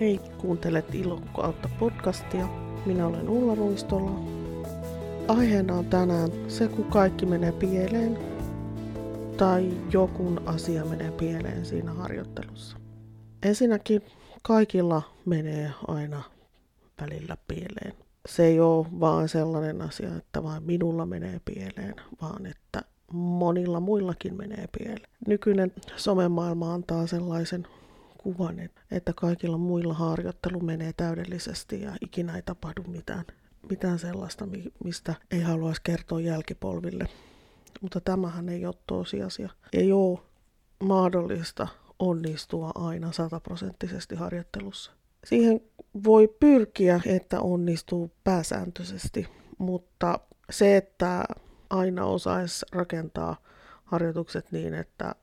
Hei, kuuntelet Ilokko podcastia. Minä olen Ulla Ruistola. Aiheena on tänään se, kun kaikki menee pieleen tai jokun asia menee pieleen siinä harjoittelussa. Ensinnäkin kaikilla menee aina välillä pieleen. Se ei ole vaan sellainen asia, että vain minulla menee pieleen, vaan että monilla muillakin menee pieleen. Nykyinen somemaailma antaa sellaisen kuvan, että kaikilla muilla harjoittelu menee täydellisesti ja ikinä ei tapahdu mitään, mitään sellaista, mistä ei haluaisi kertoa jälkipolville. Mutta tämähän ei ole tosiasia. Ei ole mahdollista onnistua aina sataprosenttisesti harjoittelussa. Siihen voi pyrkiä, että onnistuu pääsääntöisesti, mutta se, että aina osaisi rakentaa harjoitukset niin, että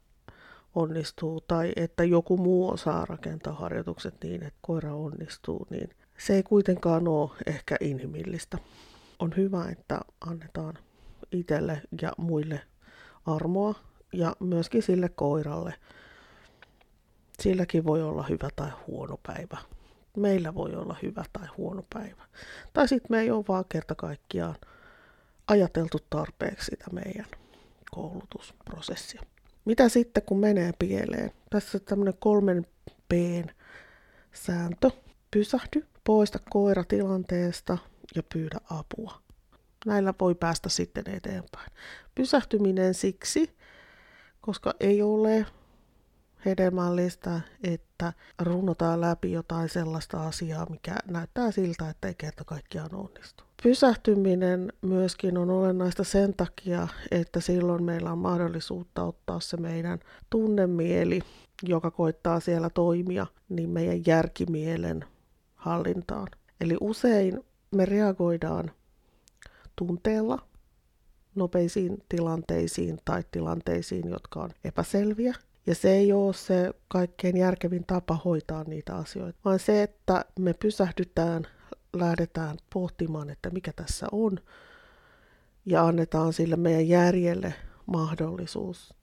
onnistuu, tai että joku muu osaa rakentaa harjoitukset niin, että koira onnistuu, niin se ei kuitenkaan ole ehkä inhimillistä. On hyvä, että annetaan itselle ja muille armoa ja myöskin sille koiralle. Silläkin voi olla hyvä tai huono päivä. Meillä voi olla hyvä tai huono päivä. Tai sitten me ei ole vaan kerta kaikkiaan ajateltu tarpeeksi sitä meidän koulutusprosessia. Mitä sitten, kun menee pieleen? Tässä on tämmöinen kolmen p sääntö. Pysähdy, poista koira tilanteesta ja pyydä apua. Näillä voi päästä sitten eteenpäin. Pysähtyminen siksi, koska ei ole hedelmällistä, että runnotaan läpi jotain sellaista asiaa, mikä näyttää siltä, että ei kerta kaikkiaan onnistu. Pysähtyminen myöskin on olennaista sen takia, että silloin meillä on mahdollisuutta ottaa se meidän tunnemieli, joka koittaa siellä toimia, niin meidän järkimielen hallintaan. Eli usein me reagoidaan tunteella nopeisiin tilanteisiin tai tilanteisiin, jotka on epäselviä. Ja se ei ole se kaikkein järkevin tapa hoitaa niitä asioita, vaan se, että me pysähdytään, lähdetään pohtimaan, että mikä tässä on, ja annetaan sille meidän järjelle mahdollisuus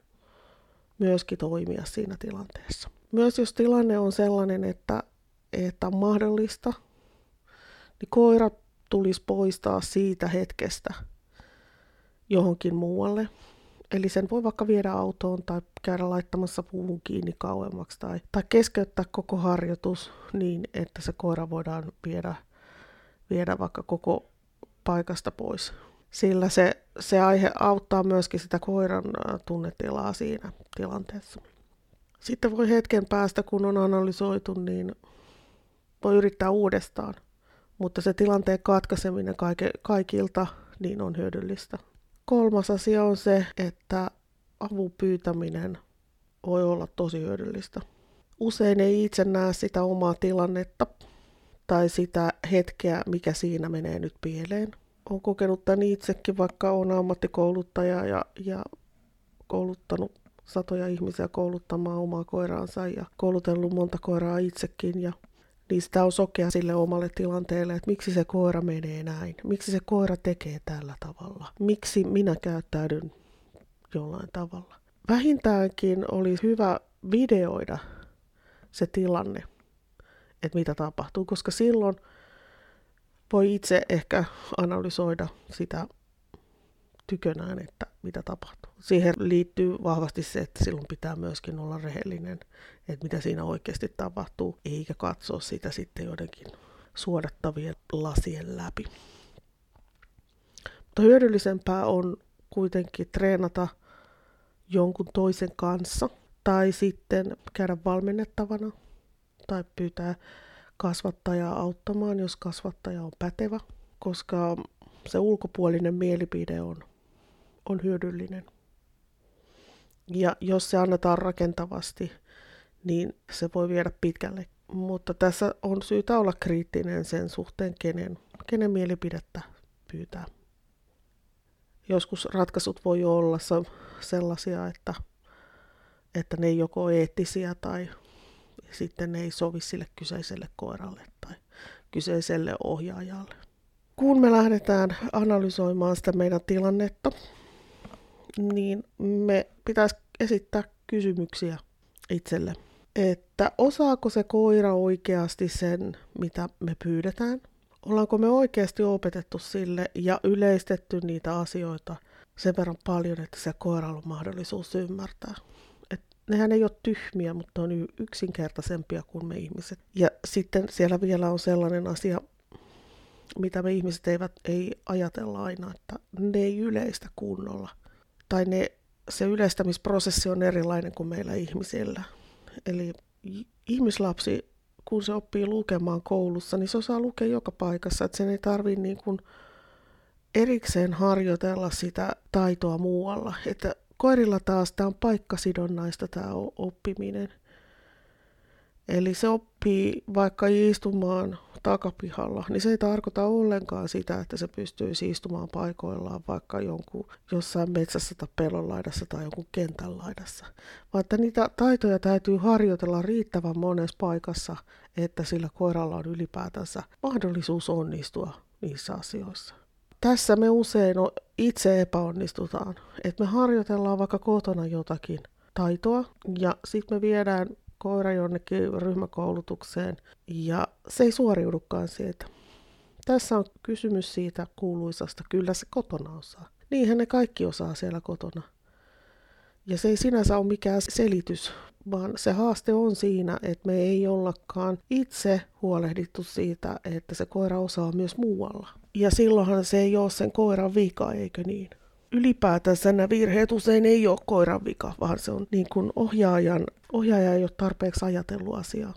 myöskin toimia siinä tilanteessa. Myös jos tilanne on sellainen, että, että on mahdollista, niin koira tulisi poistaa siitä hetkestä johonkin muualle, Eli sen voi vaikka viedä autoon tai käydä laittamassa puuhun kiinni kauemmaksi tai, tai keskeyttää koko harjoitus niin, että se koira voidaan viedä, viedä vaikka koko paikasta pois. Sillä se, se aihe auttaa myöskin sitä koiran tunnetilaa siinä tilanteessa. Sitten voi hetken päästä, kun on analysoitu, niin voi yrittää uudestaan. Mutta se tilanteen katkaiseminen kaike, kaikilta niin on hyödyllistä. Kolmas asia on se, että avun pyytäminen voi olla tosi hyödyllistä. Usein ei itse näe sitä omaa tilannetta tai sitä hetkeä, mikä siinä menee nyt pieleen. Olen kokenut tämän itsekin, vaikka olen ammattikouluttaja ja, ja kouluttanut satoja ihmisiä kouluttamaan omaa koiraansa ja koulutellut monta koiraa itsekin. Ja sitä on sokea sille omalle tilanteelle, että miksi se koira menee näin, miksi se koira tekee tällä tavalla, miksi minä käyttäydyn jollain tavalla. Vähintäänkin oli hyvä videoida se tilanne, että mitä tapahtuu, koska silloin voi itse ehkä analysoida sitä tykönään, että mitä tapahtuu. Siihen liittyy vahvasti se, että silloin pitää myöskin olla rehellinen, että mitä siinä oikeasti tapahtuu, eikä katsoa sitä sitten jotenkin suodattavien lasien läpi. Mutta hyödyllisempää on kuitenkin treenata jonkun toisen kanssa tai sitten käydä valmennettavana tai pyytää kasvattajaa auttamaan, jos kasvattaja on pätevä, koska se ulkopuolinen mielipide on on hyödyllinen. Ja jos se annetaan rakentavasti, niin se voi viedä pitkälle. Mutta tässä on syytä olla kriittinen sen suhteen, kenen, kenen mielipidettä pyytää. Joskus ratkaisut voi olla sellaisia, että, että ne ei joko eettisiä tai sitten ne ei sovi sille kyseiselle koiralle tai kyseiselle ohjaajalle. Kun me lähdetään analysoimaan sitä meidän tilannetta, niin me pitäisi esittää kysymyksiä itselle. että osaako se koira oikeasti sen, mitä me pyydetään. Ollaanko me oikeasti opetettu sille ja yleistetty niitä asioita sen verran paljon, että se koiralla on mahdollisuus ymmärtää. Nehän ei ole tyhmiä, mutta on yksinkertaisempia kuin me ihmiset. Ja sitten siellä vielä on sellainen asia, mitä me ihmiset eivät ei ajatella aina, että ne ei yleistä kunnolla. Tai ne, se yleistämisprosessi on erilainen kuin meillä ihmisillä. Eli ihmislapsi, kun se oppii lukemaan koulussa, niin se osaa lukea joka paikassa, että sen ei tarvitse niin erikseen harjoitella sitä taitoa muualla. Että koirilla taas tämä on paikkasidonnaista tämä oppiminen. Eli se oppii vaikka istumaan takapihalla, niin se ei tarkoita ollenkaan sitä, että se pystyy istumaan paikoillaan vaikka jonkun jossain metsässä tai pellonlaidassa tai jonkun kentän laidassa. Vaan että niitä taitoja täytyy harjoitella riittävän monessa paikassa, että sillä koiralla on ylipäätänsä mahdollisuus onnistua niissä asioissa. Tässä me usein itse epäonnistutaan, että me harjoitellaan vaikka kotona jotakin taitoa ja sitten me viedään koira jonnekin ryhmäkoulutukseen ja se ei suoriudukaan siitä. Tässä on kysymys siitä kuuluisasta, kyllä se kotona osaa. Niinhän ne kaikki osaa siellä kotona. Ja se ei sinänsä ole mikään selitys, vaan se haaste on siinä, että me ei ollakaan itse huolehdittu siitä, että se koira osaa myös muualla. Ja silloinhan se ei ole sen koiran vika, eikö niin? ylipäätänsä nämä virheet usein ei ole koiran vika, vaan se on niin kuin ohjaajan, ohjaaja ei ole tarpeeksi ajatellut asiaa.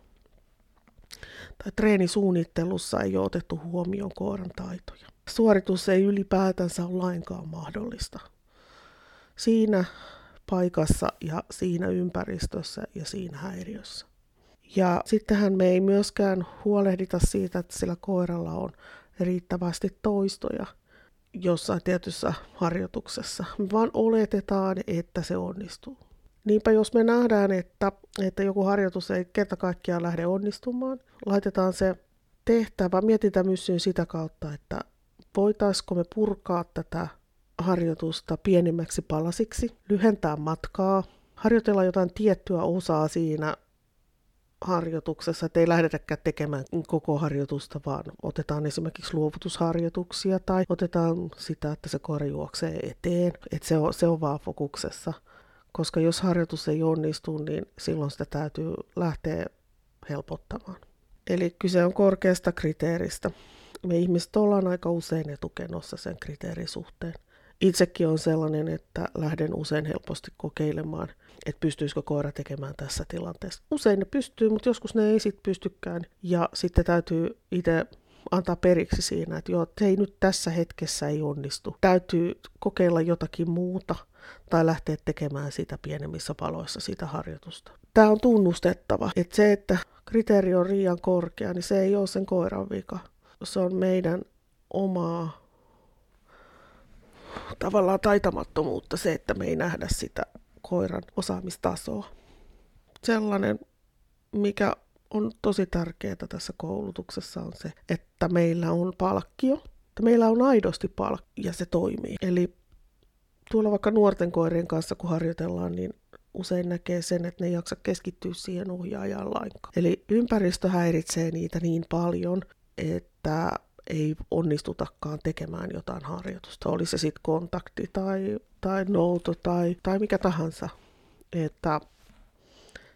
Tai treenisuunnittelussa ei ole otettu huomioon koiran taitoja. Suoritus ei ylipäätänsä ole lainkaan mahdollista. Siinä paikassa ja siinä ympäristössä ja siinä häiriössä. Ja sittenhän me ei myöskään huolehdita siitä, että sillä koiralla on riittävästi toistoja – jossain tietyssä harjoituksessa, vaan oletetaan, että se onnistuu. Niinpä jos me nähdään, että, että joku harjoitus ei kerta kaikkiaan lähde onnistumaan, laitetaan se tehtävä mietintämyssyyn sitä kautta, että voitaisiko me purkaa tätä harjoitusta pienimmäksi palasiksi, lyhentää matkaa, harjoitella jotain tiettyä osaa siinä harjoituksessa, että ei lähdetäkään tekemään koko harjoitusta, vaan otetaan esimerkiksi luovutusharjoituksia tai otetaan sitä, että se koira juoksee eteen, että se on, se on vaan fokuksessa. Koska jos harjoitus ei onnistu, niin silloin sitä täytyy lähteä helpottamaan. Eli kyse on korkeasta kriteeristä. Me ihmiset ollaan aika usein etukenossa sen kriteerin suhteen. Itsekin on sellainen, että lähden usein helposti kokeilemaan, että pystyisikö koira tekemään tässä tilanteessa. Usein ne pystyy, mutta joskus ne ei sitten pystykään. Ja sitten täytyy itse antaa periksi siinä, että joo, ei nyt tässä hetkessä ei onnistu. Täytyy kokeilla jotakin muuta tai lähteä tekemään sitä pienemmissä paloissa, sitä harjoitusta. Tämä on tunnustettava, että se, että kriteeri on liian korkea, niin se ei ole sen koiran vika. Se on meidän omaa tavallaan taitamattomuutta se, että me ei nähdä sitä koiran osaamistasoa. Sellainen, mikä on tosi tärkeää tässä koulutuksessa on se, että meillä on palkkio, että meillä on aidosti palkkio ja se toimii. Eli tuolla vaikka nuorten koirien kanssa kun harjoitellaan, niin usein näkee sen, että ne ei jaksa keskittyä siihen ohjaajaan lainkaan. Eli ympäristö häiritsee niitä niin paljon, että ei onnistutakaan tekemään jotain harjoitusta. Oli se sitten kontakti tai, tai nouto tai, tai mikä tahansa. Että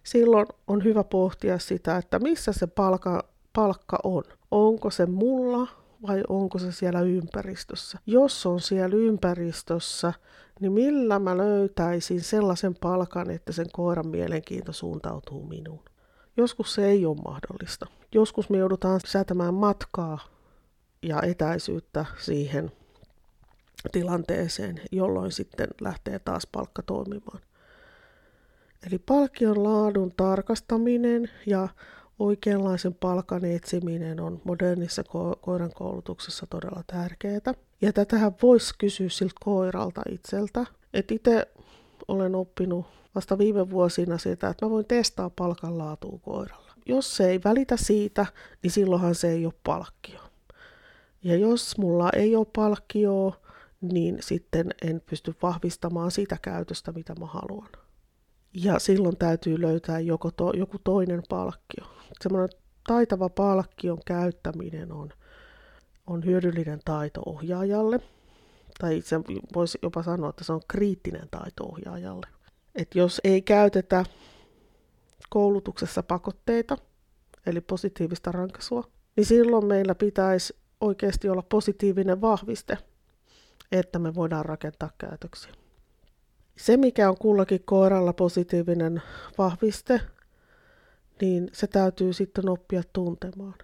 silloin on hyvä pohtia sitä, että missä se palka, palkka on. Onko se mulla vai onko se siellä ympäristössä? Jos on siellä ympäristössä, niin millä mä löytäisin sellaisen palkan, että sen koiran mielenkiinto suuntautuu minuun? Joskus se ei ole mahdollista. Joskus me joudutaan säätämään matkaa ja etäisyyttä siihen tilanteeseen, jolloin sitten lähtee taas palkka toimimaan. Eli palkkion laadun tarkastaminen ja oikeanlaisen palkan etsiminen on modernissa ko- koiran koulutuksessa todella tärkeää. Ja tätähän voisi kysyä siltä koiralta itseltä. Että itse olen oppinut vasta viime vuosina sitä, että mä voin testaa palkan laatua koiralla. Jos se ei välitä siitä, niin silloinhan se ei ole palkkio. Ja jos mulla ei ole palkkioa, niin sitten en pysty vahvistamaan sitä käytöstä, mitä mä haluan. Ja silloin täytyy löytää joko to, joku toinen palkkio. Semmoinen taitava palkkion käyttäminen on, on hyödyllinen taito ohjaajalle. Tai itse voisi jopa sanoa, että se on kriittinen taito ohjaajalle. Et jos ei käytetä koulutuksessa pakotteita, eli positiivista rankaisua, niin silloin meillä pitäisi oikeasti olla positiivinen vahviste, että me voidaan rakentaa käytöksiä. Se, mikä on kullakin koiralla positiivinen vahviste, niin se täytyy sitten oppia tuntemaan.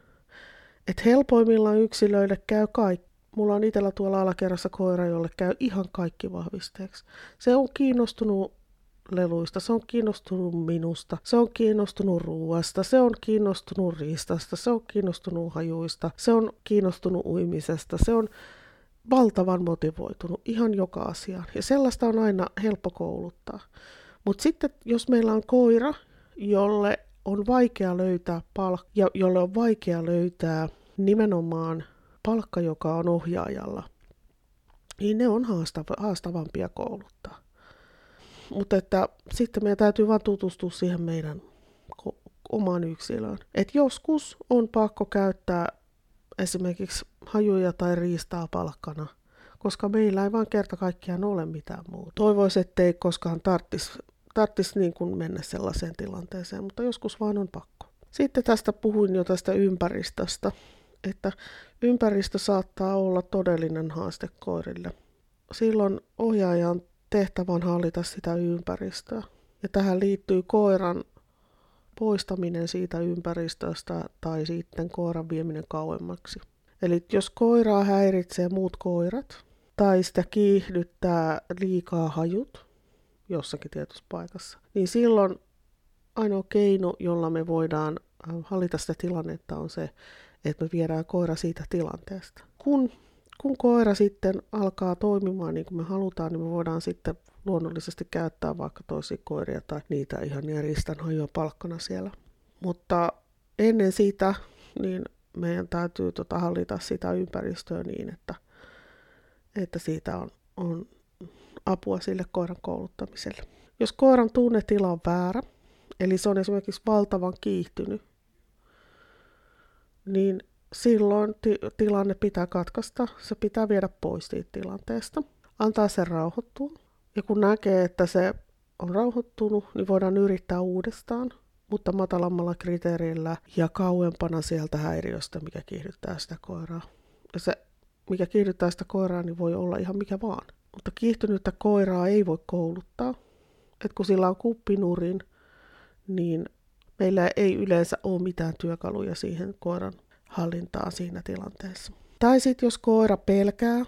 Et helpoimmillaan yksilöille käy kaikki. Mulla on itsellä tuolla alakerrassa koira, jolle käy ihan kaikki vahvisteeksi. Se on kiinnostunut leluista, se on kiinnostunut minusta, se on kiinnostunut ruoasta, se on kiinnostunut riistasta, se on kiinnostunut hajuista, se on kiinnostunut uimisesta, se on valtavan motivoitunut ihan joka asiaan. Ja sellaista on aina helppo kouluttaa. Mutta sitten jos meillä on koira, jolle on vaikea löytää palkka, ja jolle on vaikea löytää nimenomaan palkka, joka on ohjaajalla, niin ne on haastava, haastavampia kouluttaa. Mutta että sitten meidän täytyy vaan tutustua siihen meidän omaan yksilöön. Et joskus on pakko käyttää esimerkiksi hajuja tai riistaa palkkana, koska meillä ei vaan kerta kaikkiaan ole mitään muuta. Toivoisin, ettei koskaan tarttisi tarttis niin kuin mennä sellaiseen tilanteeseen, mutta joskus vaan on pakko. Sitten tästä puhuin jo tästä ympäristöstä, että ympäristö saattaa olla todellinen haaste koirille. Silloin ohjaajan tehtävä on hallita sitä ympäristöä. Ja tähän liittyy koiran poistaminen siitä ympäristöstä tai sitten koiran vieminen kauemmaksi. Eli jos koiraa häiritsee muut koirat tai sitä kiihdyttää liikaa hajut jossakin tietyssä paikassa, niin silloin ainoa keino, jolla me voidaan äh, hallita sitä tilannetta on se, että me viedään koira siitä tilanteesta. Kun, kun koira sitten alkaa toimimaan niin kuin me halutaan, niin me voidaan sitten luonnollisesti käyttää vaikka toisia koiria tai niitä ihan järjestän hajoa palkkana siellä. Mutta ennen sitä niin meidän täytyy tota hallita sitä ympäristöä niin, että, että siitä on, on apua sille koiran kouluttamiselle. Jos koiran tunnetila on väärä, eli se on esimerkiksi valtavan kiihtynyt, niin silloin ti- tilanne pitää katkaista, se pitää viedä pois siitä tilanteesta, antaa sen rauhoittua ja kun näkee, että se on rauhoittunut, niin voidaan yrittää uudestaan, mutta matalammalla kriteerillä ja kauempana sieltä häiriöstä, mikä kiihdyttää sitä koiraa. Ja se, mikä kiihdyttää sitä koiraa, niin voi olla ihan mikä vaan. Mutta kiihtynyttä koiraa ei voi kouluttaa. Et kun sillä on kuppinurin, niin meillä ei yleensä ole mitään työkaluja siihen koiran hallintaan siinä tilanteessa. Tai sitten jos koira pelkää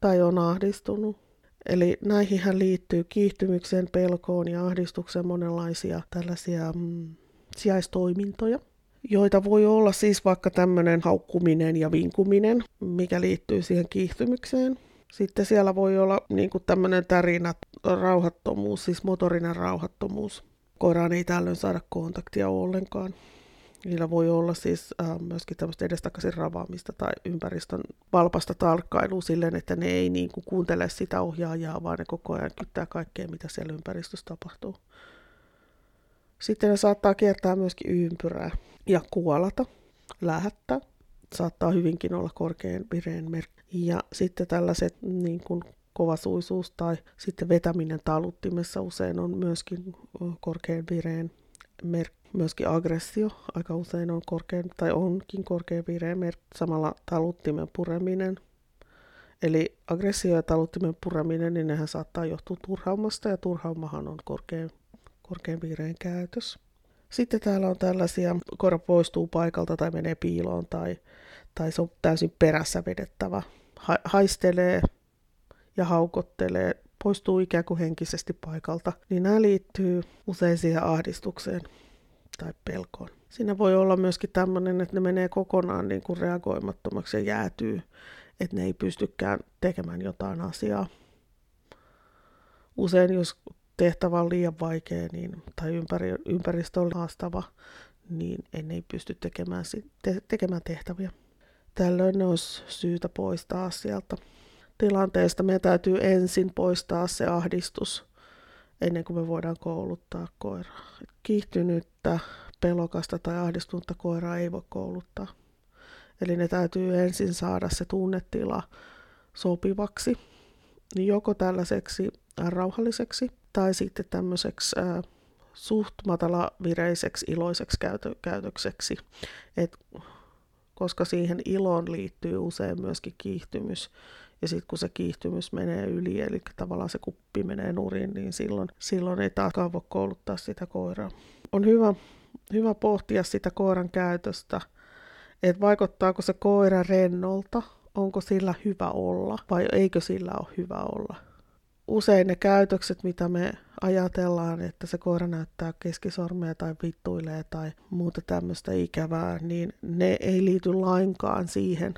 tai on ahdistunut, Eli näihin liittyy kiihtymykseen, pelkoon ja ahdistukseen monenlaisia tällaisia mm, sijaistoimintoja, joita voi olla siis vaikka tämmöinen haukkuminen ja vinkuminen, mikä liittyy siihen kiihtymykseen. Sitten siellä voi olla niin tämmöinen tärinä, rauhattomuus, siis motorinen rauhattomuus. Koiraan ei tällöin saada kontaktia ollenkaan. Niillä voi olla siis äh, myöskin tämmöistä edestakaisin ravaamista tai ympäristön valpasta tarkkailua silleen, että ne ei niin kuin, kuuntele sitä ohjaajaa, vaan ne koko ajan kyttää kaikkea, mitä siellä ympäristössä tapahtuu. Sitten ne saattaa kiertää myöskin ympyrää ja kuolata, lähettää. Saattaa hyvinkin olla korkean vireen merkki. Ja sitten tällaiset niin kuin kovasuisuus tai sitten vetäminen taluttimessa usein on myöskin korkean vireen myöskin aggressio aika usein on korkein, tai onkin korkein vireemer, samalla taluttimen pureminen. Eli aggressio ja taluttimen pureminen, niin nehän saattaa johtua turhaumasta, ja turhaumahan on korkein, korkein vireen käytös. Sitten täällä on tällaisia, koira poistuu paikalta tai menee piiloon tai, tai se on täysin perässä vedettävä. Ha- haistelee ja haukottelee, poistuu ikään kuin henkisesti paikalta, niin nämä liittyy usein siihen ahdistukseen tai pelkoon. Siinä voi olla myöskin tämmöinen, että ne menee kokonaan niin kuin reagoimattomaksi ja jäätyy, että ne ei pystykään tekemään jotain asiaa. Usein jos tehtävä on liian vaikea niin, tai ympäri, ympäristö on haastava, niin en ei pysty tekemään, te, tekemään tehtäviä. Tällöin ne olisi syytä poistaa sieltä tilanteesta. Meidän täytyy ensin poistaa se ahdistus, ennen kuin me voidaan kouluttaa koiraa. Kiihtynyttä, pelokasta tai ahdistunutta koiraa ei voi kouluttaa. Eli ne täytyy ensin saada se tunnetila sopivaksi, niin joko tällaiseksi rauhalliseksi tai sitten tämmöiseksi äh, suht matalavireiseksi iloiseksi käytö- käytökseksi. Et, koska siihen iloon liittyy usein myöskin kiihtymys. Ja sitten kun se kiihtymys menee yli, eli tavallaan se kuppi menee nurin, niin silloin, silloin ei taaskaan voi kouluttaa sitä koiraa. On hyvä, hyvä pohtia sitä koiran käytöstä, että vaikuttaako se koira rennolta, onko sillä hyvä olla vai eikö sillä ole hyvä olla usein ne käytökset, mitä me ajatellaan, että se koira näyttää keskisormea tai vittuilee tai muuta tämmöistä ikävää, niin ne ei liity lainkaan siihen,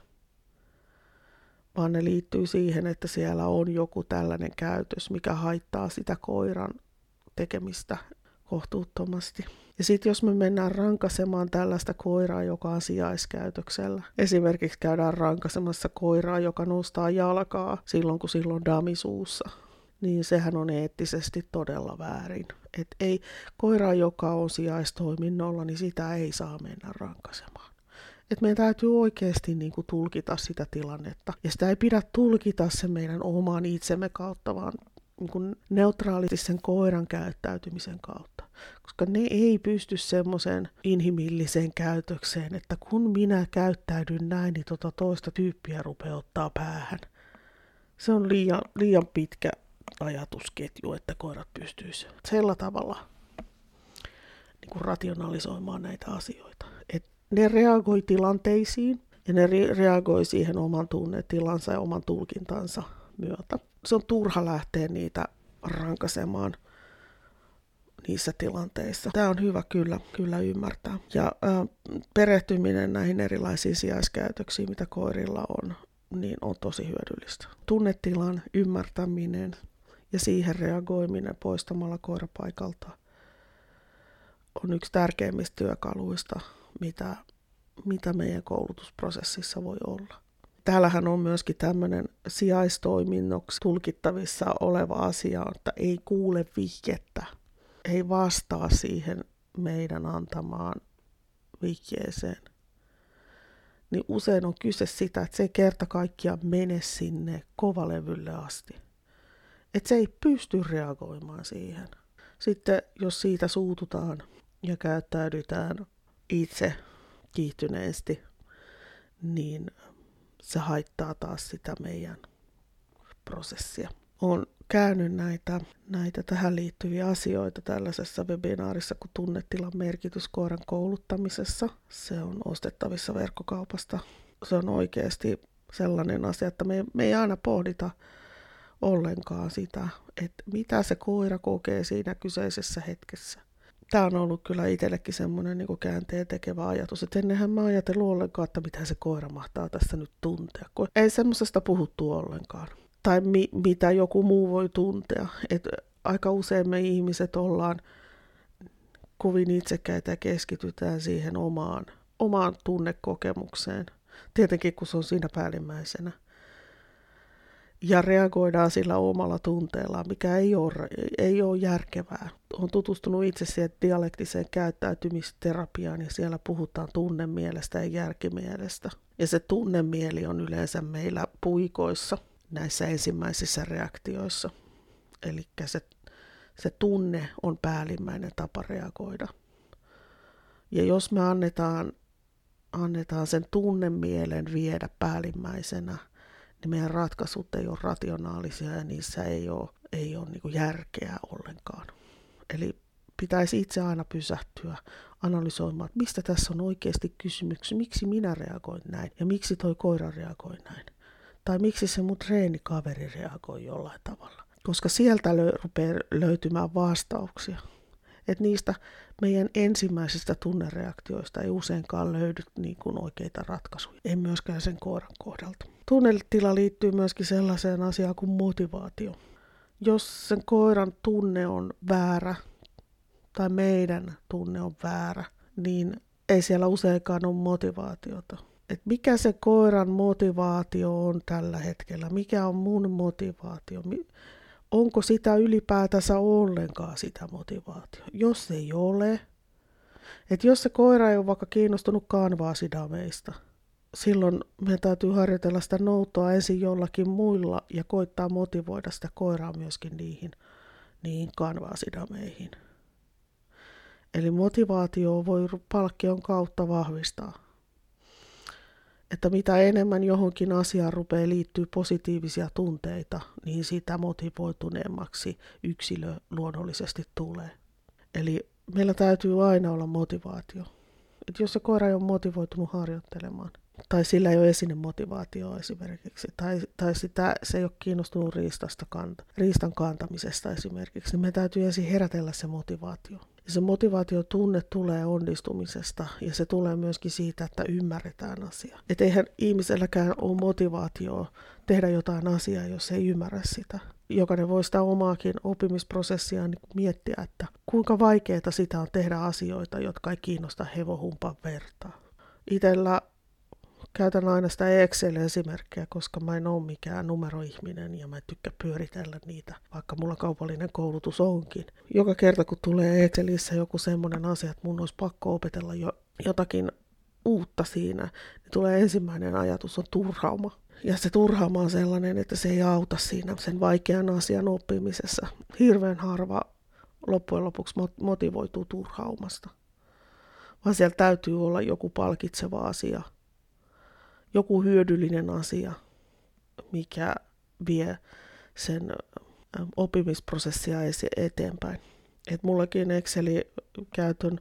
vaan ne liittyy siihen, että siellä on joku tällainen käytös, mikä haittaa sitä koiran tekemistä kohtuuttomasti. Ja sitten jos me mennään rankasemaan tällaista koiraa, joka on sijaiskäytöksellä, esimerkiksi käydään rankasemassa koiraa, joka nostaa jalkaa silloin, kun silloin damisuussa, niin sehän on eettisesti todella väärin. Et ei koira, joka on sijaistoiminnolla, niin sitä ei saa mennä rankasemaan. Et meidän täytyy oikeasti niin kuin, tulkita sitä tilannetta. Ja sitä ei pidä tulkita se meidän oman itsemme kautta, vaan niin kuin, neutraalisti sen koiran käyttäytymisen kautta. Koska ne ei pysty semmoiseen inhimilliseen käytökseen, että kun minä käyttäydyn näin, niin tota toista tyyppiä rupeaa ottaa päähän. Se on liian, liian pitkä ajatusketju, että koirat pystyisivät sillä tavalla niin kuin rationalisoimaan näitä asioita. Ne reagoi tilanteisiin ja ne re- reagoi siihen oman tunnetilansa ja oman tulkintansa myötä. Se on turha lähteä niitä rankasemaan niissä tilanteissa. Tämä on hyvä kyllä, kyllä ymmärtää. Ja ää, perehtyminen näihin erilaisiin sijaiskäytöksiin, mitä koirilla on, niin on tosi hyödyllistä. Tunnetilan ymmärtäminen, ja siihen reagoiminen poistamalla koirapaikalta on yksi tärkeimmistä työkaluista, mitä, mitä meidän koulutusprosessissa voi olla. Täällähän on myöskin tämmöinen sijaistoiminnoksi tulkittavissa oleva asia, että ei kuule vihjettä, ei vastaa siihen meidän antamaan vihjeeseen. Niin usein on kyse sitä, että se ei kerta kaikkiaan mene sinne kovalevylle asti että se ei pysty reagoimaan siihen. Sitten jos siitä suututaan ja käyttäydytään itse kiihtyneesti, niin se haittaa taas sitä meidän prosessia. Olen käynyt näitä, näitä tähän liittyviä asioita tällaisessa webinaarissa kuin tunnetilan merkitys koiran kouluttamisessa. Se on ostettavissa verkkokaupasta. Se on oikeasti sellainen asia, että me, me ei aina pohdita ollenkaan sitä, että mitä se koira kokee siinä kyseisessä hetkessä. Tämä on ollut kyllä itsellekin semmoinen niin käänteen tekevä ajatus, että ennenhän mä ajatellut ollenkaan, että mitä se koira mahtaa tässä nyt tuntea. Kun ei semmoisesta puhuttu ollenkaan. Tai mi- mitä joku muu voi tuntea. Et aika usein me ihmiset ollaan kovin itsekäitä ja keskitytään siihen omaan, omaan tunnekokemukseen. Tietenkin kun se on siinä päällimmäisenä ja reagoidaan sillä omalla tunteella, mikä ei ole, ei ole järkevää. Olen tutustunut itse siihen dialektiseen käyttäytymisterapiaan ja siellä puhutaan tunnemielestä ja järkimielestä. Ja se tunnemieli on yleensä meillä puikoissa näissä ensimmäisissä reaktioissa. Eli se, se tunne on päällimmäinen tapa reagoida. Ja jos me annetaan, annetaan sen tunnemielen viedä päällimmäisenä – niin meidän ratkaisut ei ole rationaalisia ja niissä ei ole, ei ole niin järkeä ollenkaan. Eli pitäisi itse aina pysähtyä analysoimaan, että mistä tässä on oikeasti kysymys, miksi minä reagoin näin ja miksi toi koira reagoi näin. Tai miksi se mun treenikaveri reagoi jollain tavalla. Koska sieltä lö- rupeaa löytymään vastauksia. Että niistä meidän ensimmäisistä tunnereaktioista ei useinkaan löydy niin kuin oikeita ratkaisuja, ei myöskään sen koiran kohdalta. Tunnelitila liittyy myöskin sellaiseen asiaan kuin motivaatio. Jos sen koiran tunne on väärä tai meidän tunne on väärä, niin ei siellä useinkaan ole motivaatiota. Et mikä se koiran motivaatio on tällä hetkellä? Mikä on mun motivaatio? onko sitä ylipäätänsä ollenkaan sitä motivaatio. Jos ei ole, että jos se koira ei ole vaikka kiinnostunut kanvaasidameista, silloin meidän täytyy harjoitella sitä noutoa ensin jollakin muilla ja koittaa motivoida sitä koiraa myöskin niihin, niihin kanvaasidameihin. Eli motivaatio voi palkkion kautta vahvistaa. Että mitä enemmän johonkin asiaan rupeaa liittyy positiivisia tunteita, niin sitä motivoituneemmaksi yksilö luonnollisesti tulee. Eli meillä täytyy aina olla motivaatio. Et jos se koira ei ole motivoitunut harjoittelemaan, tai sillä ei ole esine-motivaatio esimerkiksi, tai, tai sitä, se ei ole kiinnostunut riistasta kanta, riistan kantamisesta esimerkiksi, niin me täytyy ensin herätellä se motivaatio. Ja se motivaatiotunne tulee onnistumisesta ja se tulee myöskin siitä, että ymmärretään asia. Että eihän ihmiselläkään ole motivaatioa tehdä jotain asiaa, jos ei ymmärrä sitä. Jokainen voi sitä omaakin oppimisprosessiaan niin miettiä, että kuinka vaikeaa sitä on tehdä asioita, jotka ei kiinnosta hevohumpan vertaa. Itellä käytän aina sitä Excel-esimerkkiä, koska mä en ole mikään numeroihminen ja mä tykkään pyöritellä niitä, vaikka mulla kaupallinen koulutus onkin. Joka kerta kun tulee Excelissä joku semmoinen asia, että mun olisi pakko opetella jo jotakin uutta siinä, niin tulee ensimmäinen ajatus on turhauma. Ja se turhauma on sellainen, että se ei auta siinä sen vaikean asian oppimisessa. Hirveän harva loppujen lopuksi motivoituu turhaumasta. Vaan siellä täytyy olla joku palkitseva asia – joku hyödyllinen asia, mikä vie sen oppimisprosessia eteenpäin. Et mullakin Exceli-käytön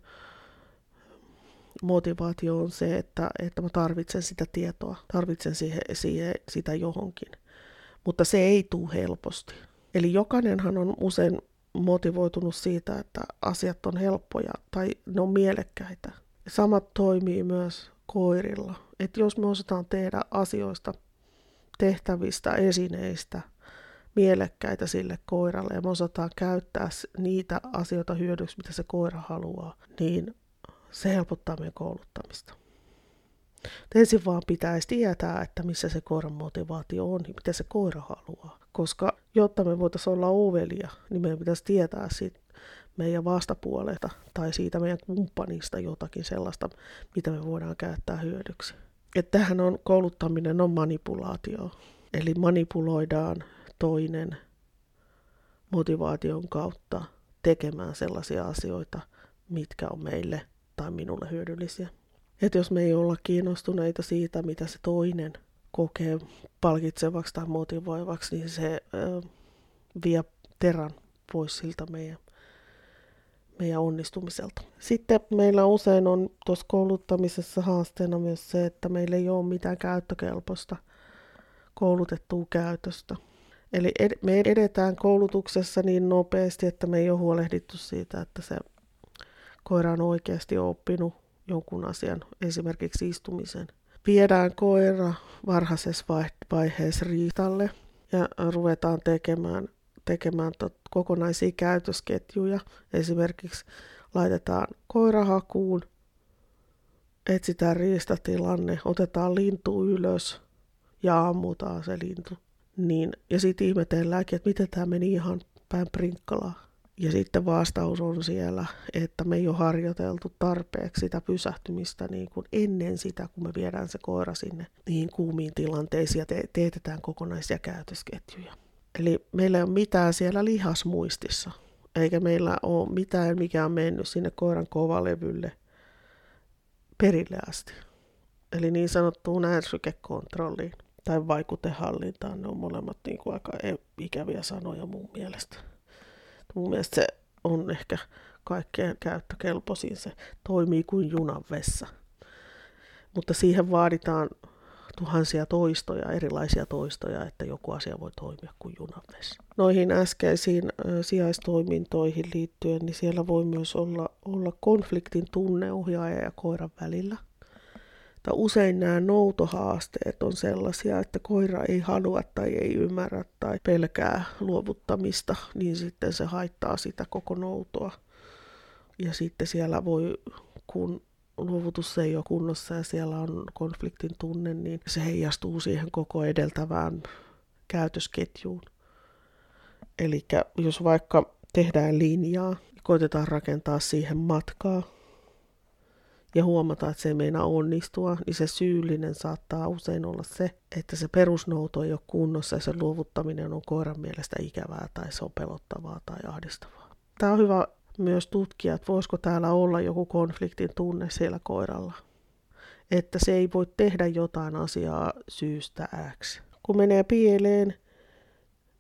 motivaatio on se, että, että mä tarvitsen sitä tietoa, tarvitsen siihen, siihen, sitä johonkin. Mutta se ei tule helposti. Eli jokainenhan on usein motivoitunut siitä, että asiat on helppoja tai ne on mielekkäitä. Samat toimii myös koirilla. Että jos me osataan tehdä asioista, tehtävistä, esineistä mielekkäitä sille koiralle ja me osataan käyttää niitä asioita hyödyksi, mitä se koira haluaa, niin se helpottaa meidän kouluttamista. Ensin vaan pitäisi tietää, että missä se koiran motivaatio on ja mitä se koira haluaa. Koska jotta me voitaisiin olla ovelia, niin meidän pitäisi tietää siitä meidän vastapuolelta tai siitä meidän kumppanista jotakin sellaista, mitä me voidaan käyttää hyödyksi. Että tähän on, kouluttaminen on manipulaatio. Eli manipuloidaan toinen motivaation kautta tekemään sellaisia asioita, mitkä on meille tai minulle hyödyllisiä. Että jos me ei olla kiinnostuneita siitä, mitä se toinen kokee palkitsevaksi tai motivoivaksi, niin se ö, vie terän pois siltä meidän meidän onnistumiselta. Sitten meillä usein on tuossa kouluttamisessa haasteena myös se, että meillä ei ole mitään käyttökelpoista koulutettua käytöstä. Eli ed- me edetään koulutuksessa niin nopeasti, että me ei ole huolehdittu siitä, että se koira on oikeasti oppinut jonkun asian, esimerkiksi istumisen. Viedään koira varhaisessa vaiheessa riitalle ja ruvetaan tekemään tekemään tot, kokonaisia käytösketjuja. Esimerkiksi laitetaan koirahakuun, etsitään riistatilanne, otetaan lintu ylös ja ammutaan se lintu. Niin, ja sitten ihmetelläänkin, että miten tämä meni ihan päin prinkkalaa. Ja sitten vastaus on siellä, että me ei ole harjoiteltu tarpeeksi sitä pysähtymistä niin kuin ennen sitä, kun me viedään se koira sinne niin kuumiin tilanteisiin ja te- teetetään kokonaisia käytösketjuja. Eli meillä ei ole mitään siellä lihasmuistissa, eikä meillä ole mitään, mikä on mennyt sinne koiran kovalevylle perille asti. Eli niin sanottuun ärsykekontrolliin tai vaikutehallintaan. Ne on molemmat niin kuin aika e- ikäviä sanoja mun mielestä. Mun mielestä se on ehkä kaikkein käyttökelpoisin. Se toimii kuin junan vessa. Mutta siihen vaaditaan tuhansia toistoja, erilaisia toistoja, että joku asia voi toimia kuin junavesi. Noihin äskeisiin sijaistoimintoihin liittyen, niin siellä voi myös olla, olla konfliktin tunne ohjaaja ja koiran välillä. Tai usein nämä noutohaasteet on sellaisia, että koira ei halua tai ei ymmärrä tai pelkää luovuttamista, niin sitten se haittaa sitä koko noutoa. Ja sitten siellä voi, kun luovutus ei ole kunnossa ja siellä on konfliktin tunne, niin se heijastuu siihen koko edeltävään käytösketjuun. Eli jos vaikka tehdään linjaa, koitetaan rakentaa siihen matkaa ja huomata, että se ei meinaa onnistua, niin se syyllinen saattaa usein olla se, että se perusnouto ei ole kunnossa ja se luovuttaminen on koiran mielestä ikävää tai se on pelottavaa tai ahdistavaa. Tämä on hyvä myös tutkia, että voisiko täällä olla joku konfliktin tunne siellä koiralla. Että se ei voi tehdä jotain asiaa syystä X. Kun menee pieleen,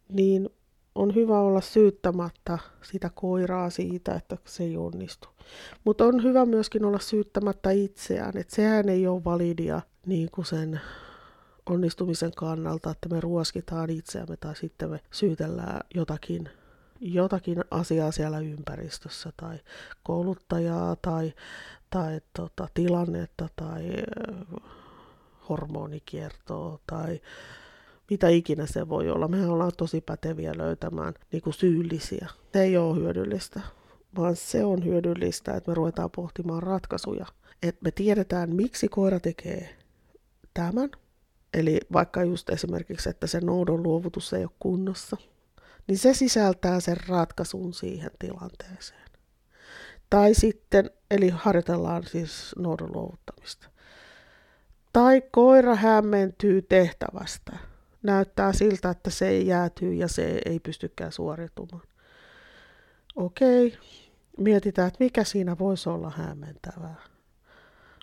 niin on hyvä olla syyttämättä sitä koiraa siitä, että se ei onnistu. Mutta on hyvä myöskin olla syyttämättä itseään, että sehän ei ole validia niin kuin sen onnistumisen kannalta, että me ruoskitaan itseämme tai sitten me syytellään jotakin, jotakin asiaa siellä ympäristössä tai kouluttajaa tai, tai tota, tilannetta tai hormonikiertoa tai mitä ikinä se voi olla. Mehän ollaan tosi päteviä löytämään niin kuin syyllisiä. Se ei ole hyödyllistä, vaan se on hyödyllistä, että me ruvetaan pohtimaan ratkaisuja. Että me tiedetään, miksi koira tekee tämän. Eli vaikka just esimerkiksi, että se noudon luovutus ei ole kunnossa, niin se sisältää sen ratkaisun siihen tilanteeseen. Tai sitten, eli harjoitellaan siis noudon luovuttamista. Tai koira hämmentyy tehtävästä näyttää siltä, että se ei jäätyy ja se ei pystykään suoritumaan. Okei, mietitään, että mikä siinä voisi olla hämmentävää.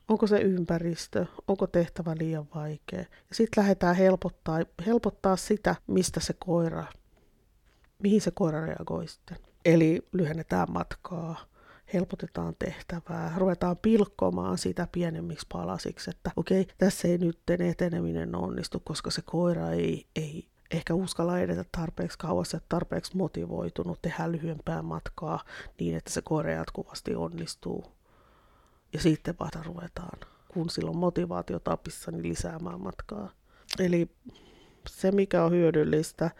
Onko se ympäristö, onko tehtävä liian vaikea. Ja sitten lähdetään helpottaa, helpottaa sitä, mistä se koira, mihin se koira reagoi sitten. Eli lyhennetään matkaa, helpotetaan tehtävää, ruvetaan pilkkomaan sitä pienemmiksi palasiksi, että okei, okay, tässä ei nyt eteneminen onnistu, koska se koira ei, ei ehkä uskalla edetä tarpeeksi kauas ja tarpeeksi motivoitunut tehdä lyhyempää matkaa niin, että se koira jatkuvasti onnistuu. Ja sitten vasta ruvetaan, kun silloin motivaatio tapissa, niin lisäämään matkaa. Eli se, mikä on hyödyllistä,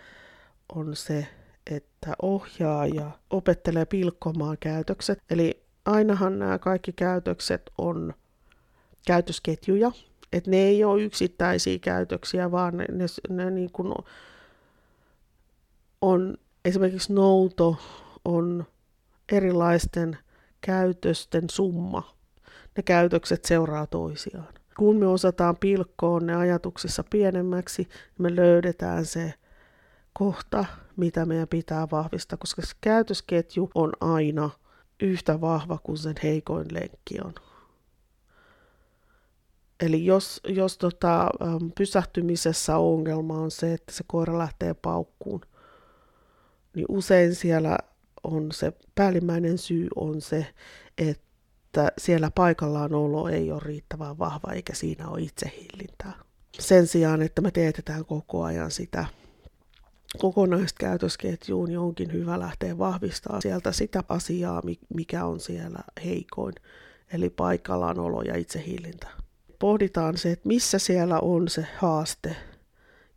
on se, että ohjaaja opettelee pilkkomaan käytökset. Eli ainahan nämä kaikki käytökset on käytösketjuja, että ne ei ole yksittäisiä käytöksiä, vaan ne, ne, ne niin kuin on esimerkiksi nouto on erilaisten käytösten summa. Ne käytökset seuraa toisiaan. Kun me osataan pilkkoa ne ajatuksissa pienemmäksi, me löydetään se kohta, mitä meidän pitää vahvistaa, koska se käytösketju on aina yhtä vahva kuin sen heikoin lenkki on. Eli jos, jos tota, pysähtymisessä ongelma on se, että se koira lähtee paukkuun, niin usein siellä on se päällimmäinen syy on se, että siellä paikallaan olo ei ole riittävän vahva eikä siinä ole itsehillintää. Sen sijaan, että me teetetään koko ajan sitä kokonaista käytösketjuun, niin onkin hyvä lähteä vahvistaa sieltä sitä asiaa, mikä on siellä heikoin, eli paikallaan olo ja itsehillintä. Pohditaan se, että missä siellä on se haaste,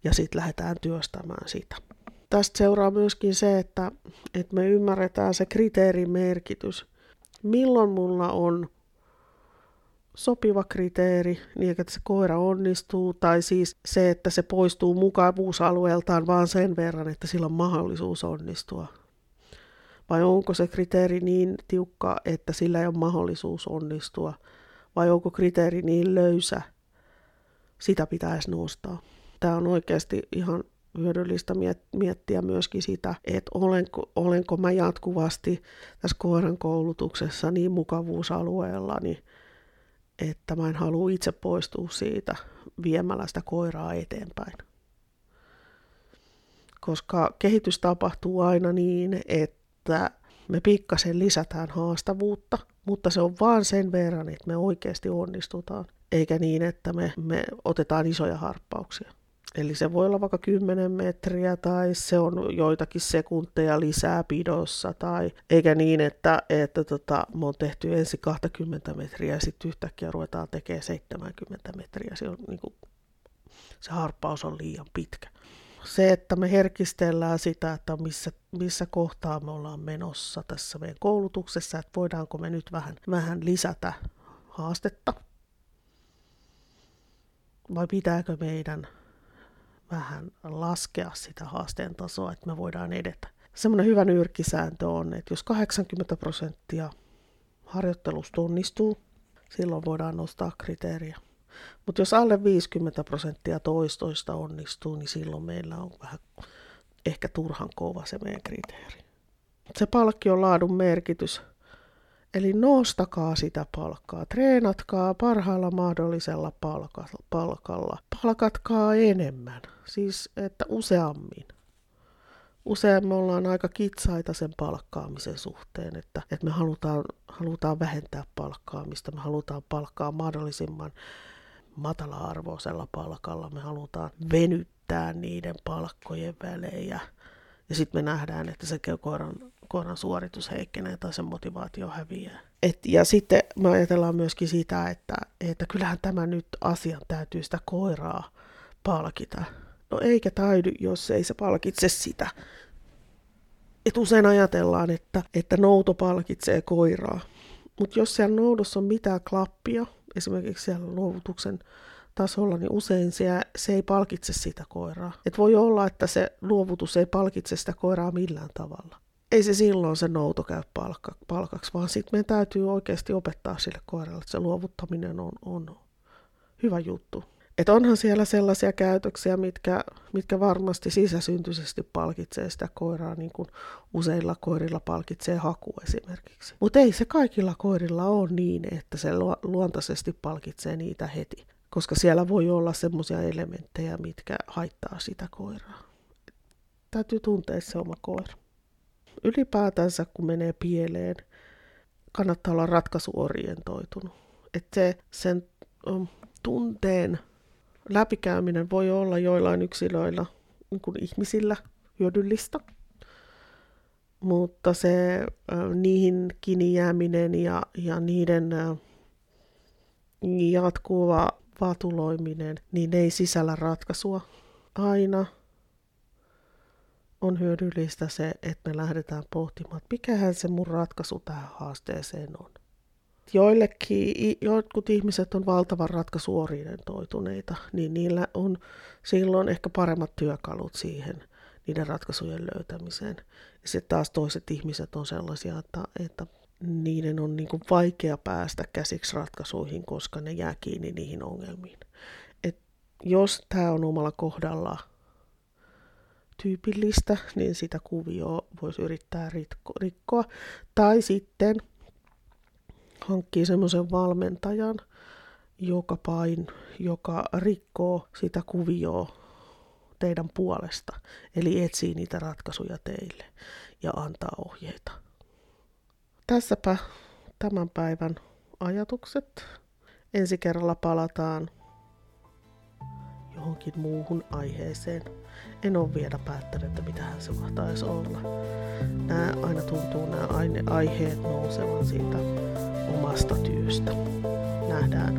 ja sitten lähdetään työstämään sitä. Tästä seuraa myöskin se, että, että me ymmärretään se kriteerin merkitys. Milloin mulla on sopiva kriteeri, niin että se koira onnistuu, tai siis se, että se poistuu mukavuusalueeltaan vaan sen verran, että sillä on mahdollisuus onnistua. Vai onko se kriteeri niin tiukka, että sillä ei ole mahdollisuus onnistua? Vai onko kriteeri niin löysä? Sitä pitäisi nostaa. Tämä on oikeasti ihan hyödyllistä miettiä myöskin sitä, että olenko, olenko mä jatkuvasti tässä koiran koulutuksessa niin mukavuusalueella, niin että mä en halua itse poistua siitä viemällä sitä koiraa eteenpäin. Koska kehitys tapahtuu aina niin, että me pikkasen lisätään haastavuutta, mutta se on vaan sen verran, että me oikeasti onnistutaan, eikä niin, että me, me otetaan isoja harppauksia. Eli se voi olla vaikka 10 metriä tai se on joitakin sekunteja lisää pidossa tai eikä niin, että, että tota, me on tehty ensin 20 metriä ja sitten yhtäkkiä ruvetaan tekemään 70 metriä. Se, on, niin kuin, se harppaus on liian pitkä. Se, että me herkistellään sitä, että missä, missä kohtaa me ollaan menossa tässä meidän koulutuksessa, että voidaanko me nyt vähän, vähän lisätä haastetta vai pitääkö meidän vähän laskea sitä haasteen tasoa, että me voidaan edetä. semmoinen hyvä nyrkkisääntö on, että jos 80 prosenttia harjoittelusta onnistuu, silloin voidaan nostaa kriteeriä. Mutta jos alle 50 prosenttia toistoista onnistuu, niin silloin meillä on vähän ehkä turhan kova se meidän kriteeri. Se palkkion laadun merkitys. Eli nostakaa sitä palkkaa, treenatkaa parhaalla mahdollisella palkalla, palkatkaa enemmän, siis että useammin usein me ollaan aika kitsaita sen palkkaamisen suhteen, että, että me halutaan, halutaan vähentää palkkaamista, me halutaan palkkaa mahdollisimman matala-arvoisella palkalla, me halutaan venyttää niiden palkkojen välejä. Ja sitten me nähdään, että se koiran, koiran suoritus heikkenee tai se motivaatio häviää. Et, ja sitten me ajatellaan myöskin sitä, että, että kyllähän tämä nyt asian täytyy sitä koiraa palkita No eikä taidu, jos ei se palkitse sitä. Et usein ajatellaan, että, että nouto palkitsee koiraa. Mutta jos siellä noudossa on mitään klappia, esimerkiksi siellä luovutuksen tasolla, niin usein se, se ei palkitse sitä koiraa. Et voi olla, että se luovutus ei palkitse sitä koiraa millään tavalla. Ei se silloin se nouto käy palkka, palkaksi, vaan sitten meidän täytyy oikeasti opettaa sille koiralle, että se luovuttaminen on, on hyvä juttu. Et onhan siellä sellaisia käytöksiä, mitkä, mitkä varmasti sisäsyntyisesti palkitsee sitä koiraa, niin kuin useilla koirilla palkitsee haku esimerkiksi. Mutta ei se kaikilla koirilla ole niin, että se luontaisesti palkitsee niitä heti, koska siellä voi olla semmoisia elementtejä, mitkä haittaa sitä koiraa. Täytyy tuntea se oma koira. Ylipäätänsä, kun menee pieleen, kannattaa olla ratkaisuorientoitunut. Että se, sen um, tunteen läpikäyminen voi olla joillain yksilöillä, niin kuin ihmisillä, hyödyllistä. Mutta se äh, niihin kiinni jääminen ja, ja niiden äh, jatkuva vatuloiminen, niin ne ei sisällä ratkaisua. Aina on hyödyllistä se, että me lähdetään pohtimaan, että mikähän se mun ratkaisu tähän haasteeseen on joillekin, jotkut ihmiset on valtavan ratkaisuorientoituneita, niin niillä on silloin ehkä paremmat työkalut siihen niiden ratkaisujen löytämiseen. Ja sitten taas toiset ihmiset on sellaisia, että, että niiden on niin vaikea päästä käsiksi ratkaisuihin, koska ne jää kiinni niihin ongelmiin. Et jos tämä on omalla kohdalla tyypillistä, niin sitä kuvioa voisi yrittää rikkoa. Tai sitten hankkii semmoisen valmentajan, joka pain, joka rikkoo sitä kuvioa teidän puolesta, eli etsii niitä ratkaisuja teille ja antaa ohjeita. Tässäpä tämän päivän ajatukset. Ensi kerralla palataan johonkin muuhun aiheeseen. En ole vielä päättänyt, että mitähän se mahtaisi olla. Nämä aina tuntuu nämä aiheet nousevan siitä omasta työstä. Nähdään